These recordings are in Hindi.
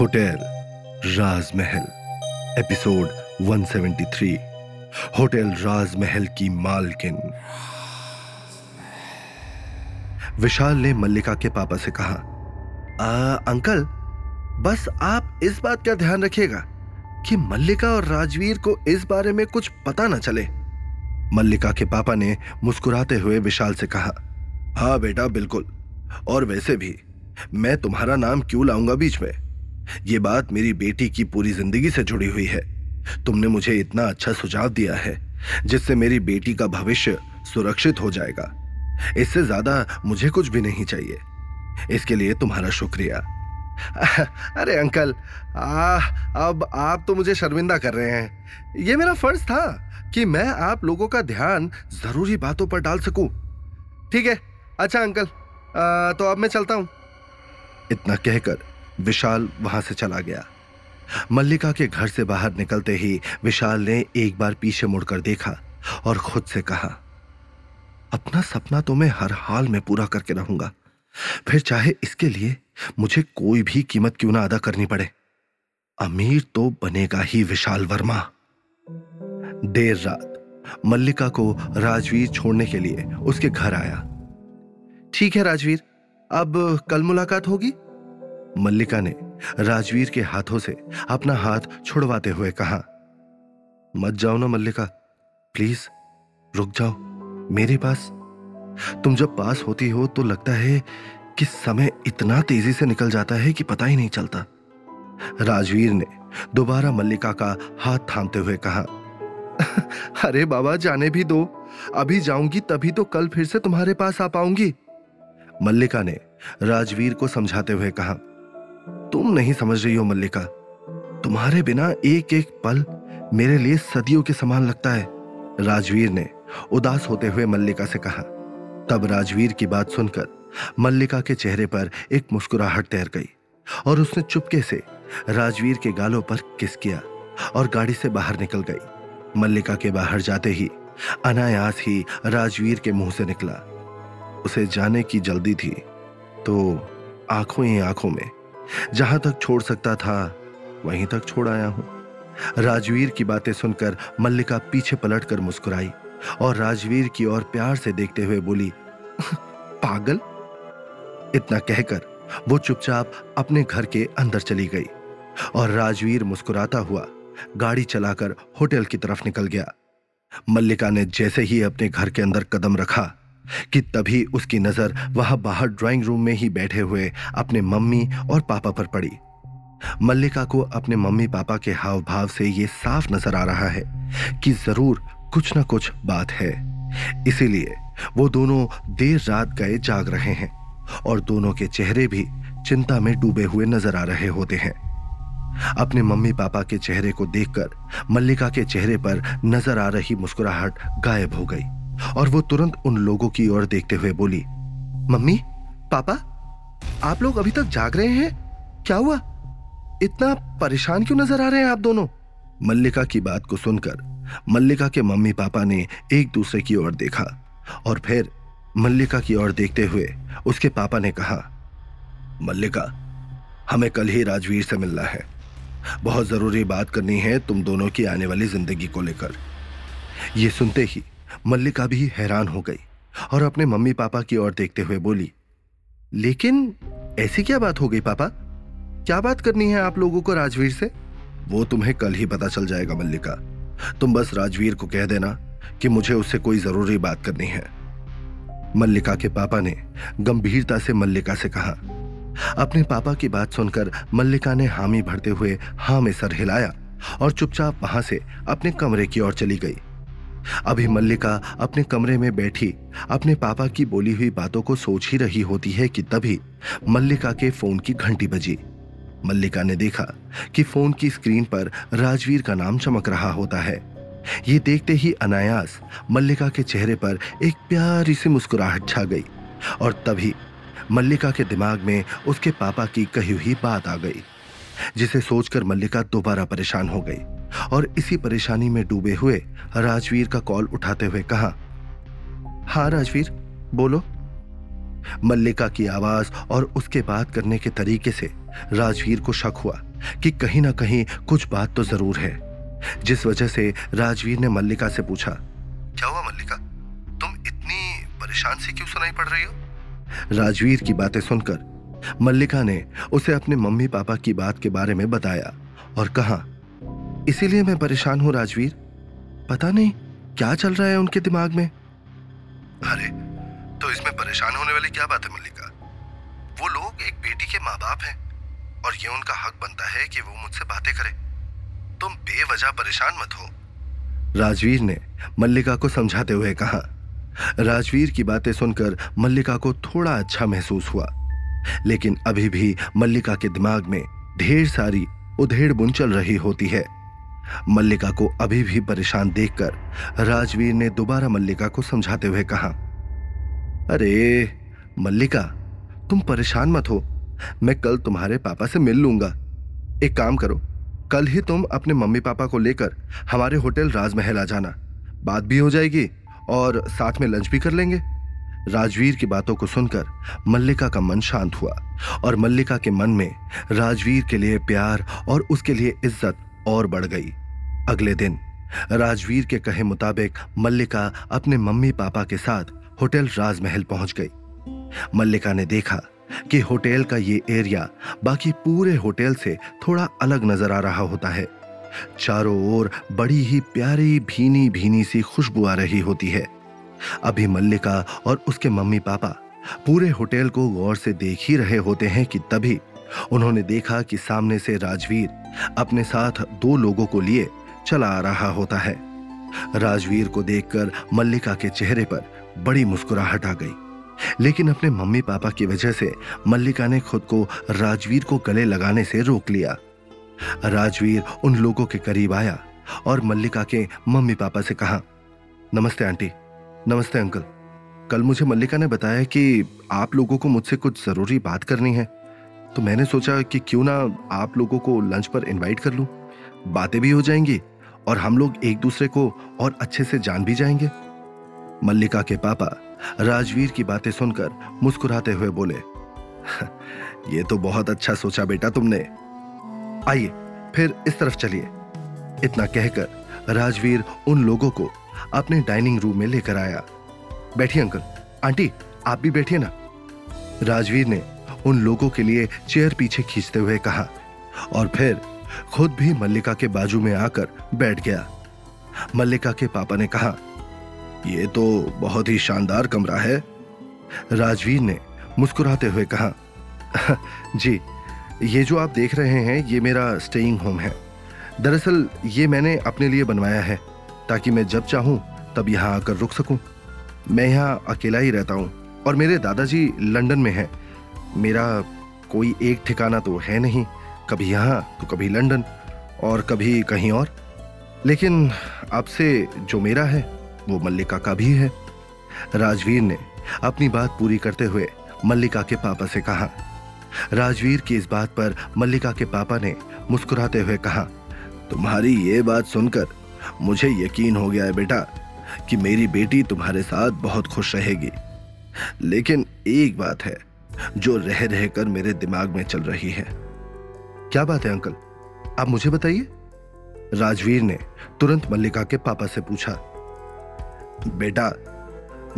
होटल राजमहल एपिसोड 173 होटल राजमहल की मालकिन। विशाल ने मल्लिका के पापा से कहा आ, अंकल बस आप इस बात का ध्यान रखिएगा कि मल्लिका और राजवीर को इस बारे में कुछ पता न चले। मल्लिका के पापा ने मुस्कुराते हुए विशाल से कहा हाँ बेटा बिल्कुल। और वैसे भी मैं तुम्हारा नाम क्यों लाऊँगा बीच में? ये बात मेरी बेटी की पूरी ज़िंदगी से जुड़ी हुई है। तुमने मुझे इतना अच्छा सुझाव दिया है जिससे मेरी बेटी का भविष्य सुरक्षित हो जाएगा। इससे ज़्यादा मुझे कुछ भी नहीं चाहिए। इसके लिए तुम्हारा शुक्रिया। अरे अंकल आ, अब आप तो मुझे शर्मिंदा कर रहे हैं। यह मेरा फ़र्ज़ था कि मैं आप लोगों का ध्यान ज़रूरी बातों पर डाल सकूँ। ठीक है अच्छा अंकल आ, तो अब मैं चलता हूँ। इतना कहकर विशाल वहाँ से चला गया। मल्लिका के घर से बाहर निकलते ही विशाल ने एक बार पीछे मुड़कर देखा और खुद से कहा, अपना सपना तो मैं हर हाल में पूरा करके रहूँगा। फिर चाहे इसके लिए मुझे कोई भी कीमत क्यों ना अदा करनी पड़े। अमीर तो बनेगा ही विशाल वर्मा। देर रात मल्लिका को राजवीर छोड़ने के लिए उसके घर आया। ठीक है राजवीर अब कल मुलाकात होगी? मल्लिका ने राजवीर के हाथों से अपना हाथ छुड़वाते हुए कहा, मत जाओ ना मल्लिका, प्लीज़, रुक जाओ, मेरे पास, तुम जब पास होती हो तो लगता है कि समय इतना तेज़ी से निकल जाता है कि पता ही नहीं चलता। राजवीर ने दोबारा मल्लिका का हाथ थामते हुए कहा, अरे बाबा, जाने भी दो, अभी जाऊँगी तभी तो कल फिर से तुम्हारे पास आ पाऊँगी। मल्लिका ने राजवीर को समझाते हुए कहा, तुम नहीं समझ रही हो मल्लिका। तुम्हारे बिना एक एक पल मेरे लिए सदियों के समान लगता है, राजवीर ने उदास होते हुए मल्लिका से कहा। तब राजवीर की बात सुनकर मल्लिका के चेहरे पर एक मुस्कुराहट तैर गई और उसने चुपके से राजवीर के गालों पर किस किया और गाड़ी से बाहर निकल गई। मल्लिका के बाहर जाते ही अनायास ही राजवीर के मुँह से निकला। उसे जाने की जल्दी थी तो आँखों ही आँखों में, जहाँ तक छोड़ सकता था, वहीं तक छोड़ आया हूँ। राजवीर की बातें सुनकर मल्लिका पीछे पलटकर मुस्कुराई और राजवीर की ओर प्यार से देखते हुए बोली, पागल? इतना कहकर वो चुपचाप अपने घर के अंदर चली गई और राजवीर मुस्कुराता हुआ गाड़ी चलाकर होटल की तरफ़ निकल गया। मल्लिका ने जैसे ही अपने घर के अंदर कदम रखा कि तभी उसकी नज़र वहाँ बाहर ड्राइंग रूम में ही बैठे हुए अपने मम्मी और पापा पर पड़ी। मल्लिका को अपने मम्मी पापा के हाव भाव से यह साफ़ नज़र आ रहा है कि ज़रूर कुछ ना कुछ बात है। इसीलिए वो दोनों देर रात गए जाग रहे हैं और दोनों के चेहरे भी चिंता में डूबे हुए नज़र आ रहे होते हैं। अपने मम्मी पापा के चेहरे को देखकर मल्लिका के चेहरे पर नज़र आ रही मुस्कुराहट गायब हो गई। और वो तुरंत उन लोगों की ओर देखते हुए बोली, मम्मी, पापा, आप लोग अभी तक जाग रहे हैं? क्या हुआ? इतना परेशान क्यों नज़र आ रहे हैं आप दोनों? मल्लिका की बात को सुनकर मल्लिका के मम्मी पापा ने एक दूसरे की ओर देखा और फिर मल्लिका की ओर देखते हुए उसके पापा ने कहा, मल्लिका, हमें कल ही राजवीर से मिलना है। बहुत ज़रूरी बात करनी है तुम दोनों की आने वाली ज़िंदगी को लेकर। यह सुनते ही मल्लिका भी हैरान हो गई और अपने मम्मी पापा की ओर देखते हुए बोली, लेकिन ऐसी क्या बात हो गई पापा? क्या बात करनी है आप लोगों को राजवीर से? वो तुम्हें कल ही पता चल जाएगा मल्लिका। तुम बस राजवीर को कह देना कि मुझे उससे कोई ज़रूरी बात करनी है। मल्लिका के पापा ने गंभीरता से मल्लिका से कहा। अपने पापा की बात सुनकर मल्लिका ने हामी भरते हुए हाँ में सर हिलाया और चुपचाप वहाँ से अपने कमरे की ओर चली गई। अभी मल्लिका अपने कमरे में बैठी, अपने पापा की बोली हुई बातों को सोच ही रही होती है कि तभी मल्लिका के फ़ोन की घंटी बजी। मल्लिका ने देखा कि फ़ोन की स्क्रीन पर राजवीर का नाम चमक रहा होता है। ये देखते ही अनायास मल्लिका के चेहरे पर एक प्यारी सी मुस्कुराहट छा गई और तभी मल्लिका के दिमाग में उसके पापा की कही हुई बात आ गई, जिसे सोचकर मल्लिका दोबारा परेशान हो गई। और इसी परेशानी में डूबे हुए राजवीर का कॉल उठाते हुए कहा हाँ राजवीर, बोलो। मल्लिका की आवाज़ और उसके बात करने के तरीके से राजवीर को शक हुआ कि कहीं ना कहीं कुछ बात तो ज़रूर है, जिस वजह से राजवीर ने मल्लिका से पूछा, क्या हुआ मल्लिका? तुम इतनी परेशान सी क्यों सुनाई पड़ रही हो? राजवीर की बातें सुनकर मल्लिका ने उसे अपने मम्मी पापा की बात के बारे में बताया और कहा इसीलिए मैं परेशान हूँ, राजवीर। पता नहीं, क्या चल रहा है उनके दिमाग में? अरे तो इसमें परेशान होने वाली क्या बात है, मल्लिका? वो लोग एक बेटी के माँ बाप हैं, और ये उनका हक बनता है कि वो मुझसे बातें करे। तुम बेवजह परेशान मत हो। राजवीर ने मल्लिका को समझाते हुए कहा। राजवीर की बातें सुनकर मल्लिका को थोड़ा अच्छा महसूस हुआ। लेकिन अभी भी मल्लिका के दिमाग में ढेर सारी उधेड़ बुन चल रही होती है। मल्लिका को अभी भी परेशान देखकर राजवीर ने दोबारा मल्लिका को समझाते हुए कहा, अरे, मल्लिका, तुम परेशान मत हो। मैं कल तुम्हारे पापा से मिल लूँगा। एक काम करो, कल ही तुम अपने मम्मी पापा को लेकर हमारे होटल राजमहल आ जाना। बात भी हो जाएगी और साथ में लंच भी कर लेंगे। राजवीर की बातों को सुनकर मल्लिका का मन शांत हुआ और मल्लिका के मन में राजवीर के लिए प्यार और उसके लिए इज़्ज़त और बढ़ गई। अगले दिन, राजवीर के कहे मुताबिक मल्लिका अपने मम्मी पापा के साथ होटल राजमहल पहुँच गई। मल्लिका ने देखा कि होटल का ये एरिया बाकी पूरे होटल से थोड़ा अलग नज़र आ रहा होता है। चारों ओर बड़ी ही प्यारी भीनी भीनी सी खुशबू आ रही होती है। अभी मल्लिका और उसके मम्मी पापा पूरे होटल को गौर से देख ही रहे होते हैं कि तभी उन्होंने देखा कि सामने से राजवीर अपने साथ दो लोगों को लिए चला आ रहा होता है। राजवीर को देखकर मल्लिका के चेहरे पर बड़ी मुस्कुराहट आ गई। लेकिन अपने मम्मी पापा की वजह से मल्लिका ने खुद को राजवीर को गले लगाने से रोक लिया। राजवीर उन लोगों के करीब आया और मल्लिका के मम्मी पापा से कहा, नमस्ते आंटी, नमस्ते अंकल। कल मुझे मल्लिका ने बताया कि आप लोगों को मुझसे कुछ ज़रूरी बात करनी है। तो मैंने सोचा कि क्यों ना आप लोगों को लंच पर इनवाइट कर लूँ। बातें भी हो जाएँगी और हम लोग एक दूसरे को और अच्छे से जान भी जाएँगे। मल्लिका के पापा राजवीर की बातें सुनकर मुस्कुराते हुए बोले ये तो बहुत अच्छा सोचा बेटा तुमने। आइए, फिर इस तरफ़ चलिए। इतना कहकर राजवीर उन लोगों को अपने डाइनिंग रूम में लेकर आया। बैठिए अंकल। आंटी, आप भी बैठिए ना। राजवीर ने उन लोगों के लिए चेयर पीछे खींचते हुए कहा और फिर खुद भी मल्लिका के बाजू में आकर बैठ गया। मल्लिका के पापा ने कहा यह तो बहुत ही शानदार कमरा है। राजवीर ने मुस्कुराते हुए कहा, जी, ये जो आप देख रहे हैं, ये मेरा स्टेइंग होम है। दरअसल, ये मैंने अपने लिए बनवाया है, ताकि मैं जब चाहूँ, तब यहाँ आकर रुक सकूँ। मैं यहाँ अकेला ही रहता हूँ, और मेरे दादाजी लंदन में हैं। मेरा कोई एक ठिकाना तो है नहीं। कभी यहाँ तो कभी लंदन और कभी कहीं और। लेकिन आपसे जो मेरा है, वो मल्लिका का भी है। राजवीर ने अपनी बात पूरी करते हुए मल्लिका के पापा से कहा। राजवीर की इस बात पर मल्लिका के पापा ने मुस्कुराते हुए कहा, तुम्हारी ये बात सुनकर मुझे यकीन हो गया है बेटा कि मेरी बेटी तुम्हारे साथ बहुत खुश रहेगी। लेकिन एक बात है जो रह रहकर मेरे दिमाग में चल रही है। क्या बात है, अंकल? आप मुझे बताइए। राजवीर ने तुरंत मल्लिका के पापा से पूछा, बेटा,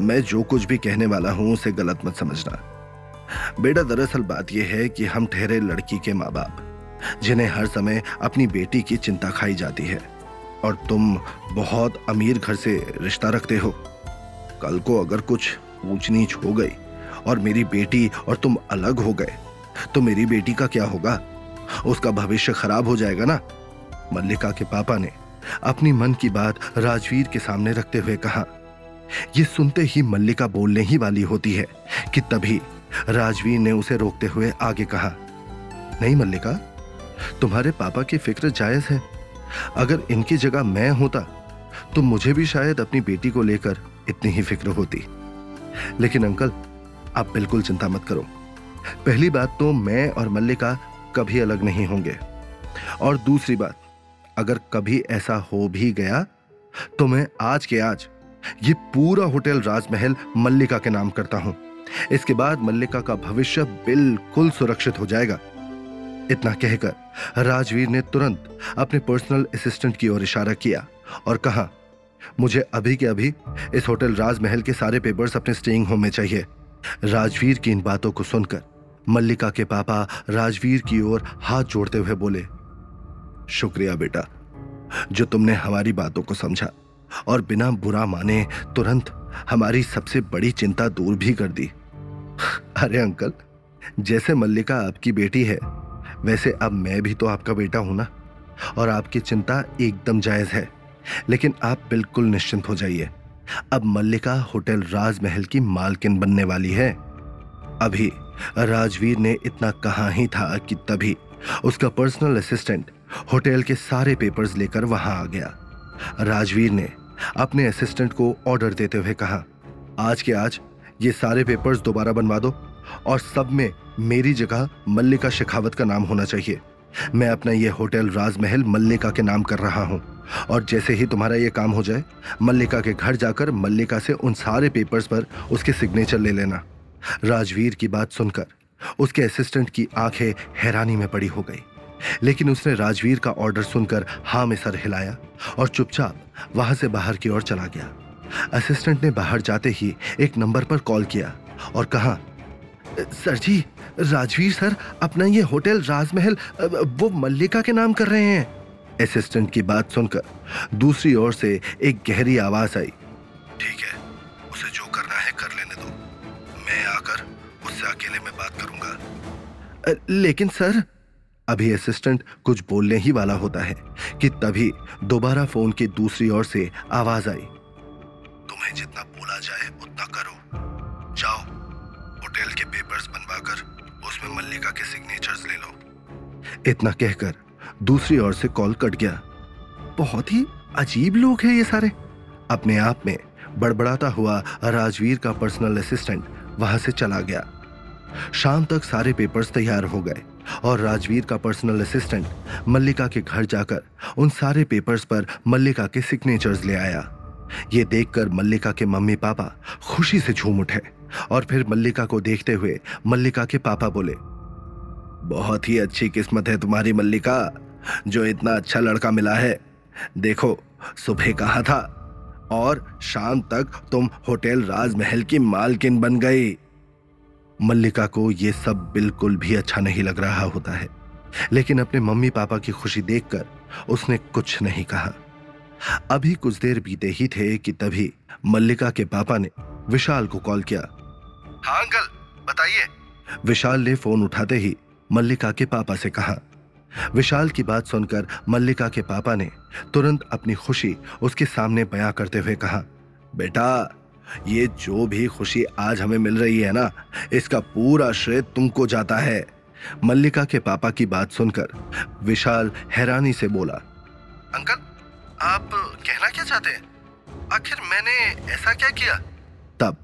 मैं जो कुछ भी कहने वाला हूँ, उसे गलत मत समझना। बेटा, दरअसल बात यह है कि हम ठहरे लड़की के माँ बाप जिन्हें हर समय अपनी बेटी की चिंता खाई जाती है, और तुम बहुत अमीर घर से रिश्ता रखते हो। कल को अगर कुछ ऊंच नीच हो गई, और मेरी बेटी और तुम अलग हो गए तो मेरी बेटी का क्या होगा? उसका भविष्य खराब हो जाएगा ना? मल्लिका के पापा ने अपनी मन की बात राजवीर के सामने रखते हुए कहा। यह सुनते ही मल्लिका बोलने ही वाली होती है कि तभी राजवीर ने उसे रोकते हुए आगे कहा, नहीं मल्लिका, तुम्हारे पापा की फ़िक्र जायज़ है। अगर इनकी जगह मैं होता तो मुझे भी शायद अपनी बेटी को लेकर इतनी ही फ़िक्र होती। लेकिन अंकल, आप बिल्कुल चिंता मत करो। पहली बात तो मैं और मल्लिका कभी अलग नहीं होंगे। और दूसरी बात, अगर कभी ऐसा हो भी गया तो मैं आज के आज ये पूरा होटल राजमहल मल्लिका के नाम करता हूँ। इसके बाद मल्लिका का भविष्य बिल्कुल सुरक्षित हो जाएगा। इतना कहकर राजवीर ने तुरंत अपने पर्सनल असिस्टेंट की ओर इशारा किया और कहा, मुझे अभी के अभी इस होटल राजमहल के सारे पेपर्स अपने स्टेइंग होम में चाहिए। राजवीर की इन बातों को सुनकर मल्लिका के पापा राजवीर की ओर हाथ जोड़ते हुए बोले, शुक्रिया बेटा, जो तुमने हमारी बातों को समझा और बिना बुरा माने तुरंत हमारी सबसे बड़ी चिंता दूर भी कर दी। अरे अंकल, जैसे मल्लिका आपकी बेटी है, वैसे अब मैं भी तो आपका बेटा हूँ ना, और आपकी चिंता एकदम जायज़ है। लेकिन आप बिल्कुल निश्चिंत हो जाइए। अब मल्लिका होटल राजमहल की मालकिन बनने वाली है। अभी राजवीर ने इतना कहा ही था कि तभी उसका पर्सनल असिस्टेंट होटल के सारे पेपर्स लेकर वहाँ आ गया। राजवीर ने अपने असिस्टेंट को ऑर्डर देते हुए कहा, आज के आज ये सारे पेपर्स दोबारा बनवा दो और सब में मेरी जगह मल्लिका शेखावत का नाम होना चाहिए। मैं अपना ये होटल राजमहल मल्लिका के नाम कर रहा हूँ और जैसे ही तुम्हारा ये काम हो जाए, मल्लिका के घर जाकर मल्लिका से उन सारे पेपर्स पर उसके सिग्नेचर ले लेना। राजवीर की बात सुनकर उसके असिस्टेंट की आँखें हैरानी में पड़ी हो गई। लेकिन उसने राजवीर का ऑर्डर सुनकर हाँ में सर हिलाया और चुपचाप वहाँ से बाहर की ओर चला गया। असिस्टेंट ने बाहर जाते ही एक नंबर पर कॉल किया और कहा, सर जी, राजवीर सर, अपना ये होटल राजमहल, वो मल्लिका के नाम कर रहे हैं। असिस्टेंट की बात सुनकर दूसरी ओर से एक गहरी आवाज़ आई। ठीक है लेकिन सर, अभी असिस्टेंट कुछ बोलने ही वाला होता है कि तभी दोबारा फ़ोन की दूसरी ओर से आवाज़ आई। तुम्हें जितना बोला जाए उतना करो। जाओ होटल के पेपर्स बनवाकर उसमें मल्लिका के सिग्नेचर्स ले लो। इतना कहकर दूसरी ओर से कॉल कट गया। बहुत ही अजीब लोग हैं ये सारे। अपने आप में बड़बड़ाता हुआ राजवीर का पर्सनल असिस्टेंट वहाँ से चला गया। शाम तक सारे पेपर्स तैयार हो गए और राजवीर का पर्सनल असिस्टेंट मल्लिका के घर जाकर उन सारे पेपर्स पर मल्लिका के सिग्नेचर्स ले आया। ये देखकर मल्लिका के मम्मी पापा खुशी से झूम उठे और फिर मल्लिका को देखते हुए मल्लिका के पापा बोले, बहुत ही अच्छी किस्मत है तुम्हारी मल्लिका, जो इतना अच्छा लड़का मिला है। देखो, सुबह कहा था और शाम तक तुम होटल राजमहल की मालकिन बन गई। मल्लिका को यह सब बिल्कुल भी अच्छा नहीं लग रहा होता है। लेकिन अपने मम्मी पापा की खुशी देखकर उसने कुछ नहीं कहा। अभी कुछ देर बीते ही थे कि तभी मल्लिका के पापा ने विशाल को कॉल किया। हाँ अंकल, बताइए। विशाल ने फ़ोन उठाते ही मल्लिका के पापा से कहा। विशाल की बात सुनकर मल्लिका के पापा ने तुरंत अपनी खुशी उसके सामने बयां करते हुए कहा, बेटा ये जो भी खुशी आज हमें मिल रही है ना, इसका पूरा श्रेय तुमको जाता है। मल्लिका के पापा की बात सुनकर विशाल हैरानी से बोला, अंकल, आप कहना क्या चाहते हैं? आखिर मैंने ऐसा क्या किया? तब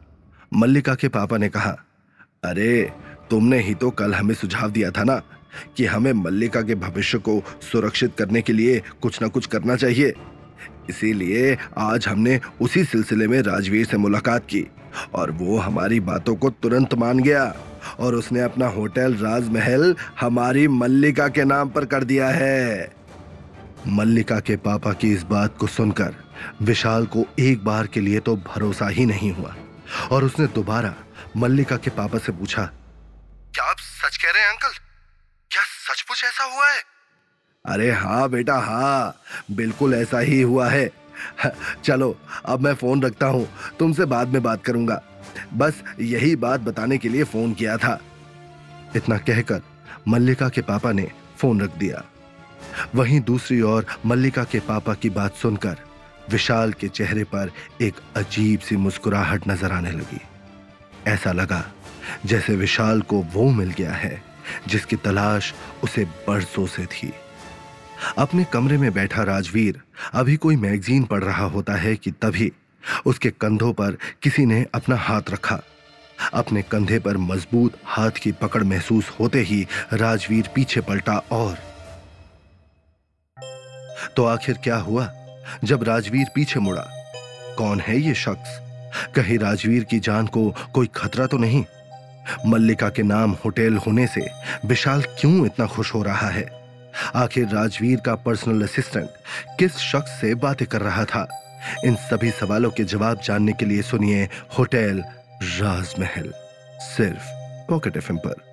मल्लिका के पापा ने कहा, अरे, तुमने ही तो कल हमें सुझाव दिया था ना कि हमें मल्लिका के भविष्य को सुरक्षित करने के लिए कुछ ना कुछ करना चाहिए। इसीलिए आज हमने उसी सिलसिले में राजवीर से मुलाकात की और वो हमारी बातों को तुरंत मान गया और उसने अपना होटल राजमहल हमारी मल्लिका के नाम पर कर दिया है। मल्लिका के पापा की इस बात को सुनकर विशाल को एक बार के लिए तो भरोसा ही नहीं हुआ और उसने दोबारा मल्लिका के पापा से पूछा, क्या आप सच कह रहे हैं, अंकल? क्या सचमुच ऐसा हुआ है? अरे हाँ बेटा हाँ। बिल्कुल ऐसा ही हुआ है। चलो, अब मैं फ़ोन रखता हूँ। तुमसे बाद में बात करूँगा। बस यही बात बताने के लिए फ़ोन किया था। इतना कहकर मल्लिका के पापा ने फ़ोन रख दिया। वहीं दूसरी ओर मल्लिका के पापा की बात सुनकर विशाल के चेहरे पर एक अजीब सी मुस्कुराहट नज़र आने लगी। ऐसा लगा जैसे विशाल को वो मिल गया है, जिसकी तलाश उसे बरसों से थी। अपने कमरे में बैठा राजवीर, अभी कोई मैगजीन पढ़ रहा होता है कि तभी उसके कंधों पर किसी ने अपना हाथ रखा। अपने कंधे पर मज़बूत हाथ की पकड़ महसूस होते ही राजवीर पीछे पलटा और तो आखिर क्या हुआ? जब राजवीर पीछे मुड़ा। कौन है ये शख्स? कहीं राजवीर की जान को कोई खतरा तो नहीं। मल्लिका के नाम होटल होने से विशाल क्यों इतना खुश हो रहा है? आखिर राजवीर का पर्सनल असिस्टेंट किस शख्स से बातें कर रहा था? इन सभी सवालों के जवाब जानने के लिए सुनिए होटल राजमहल, सिर्फ़ पॉकेट एफ़ पर।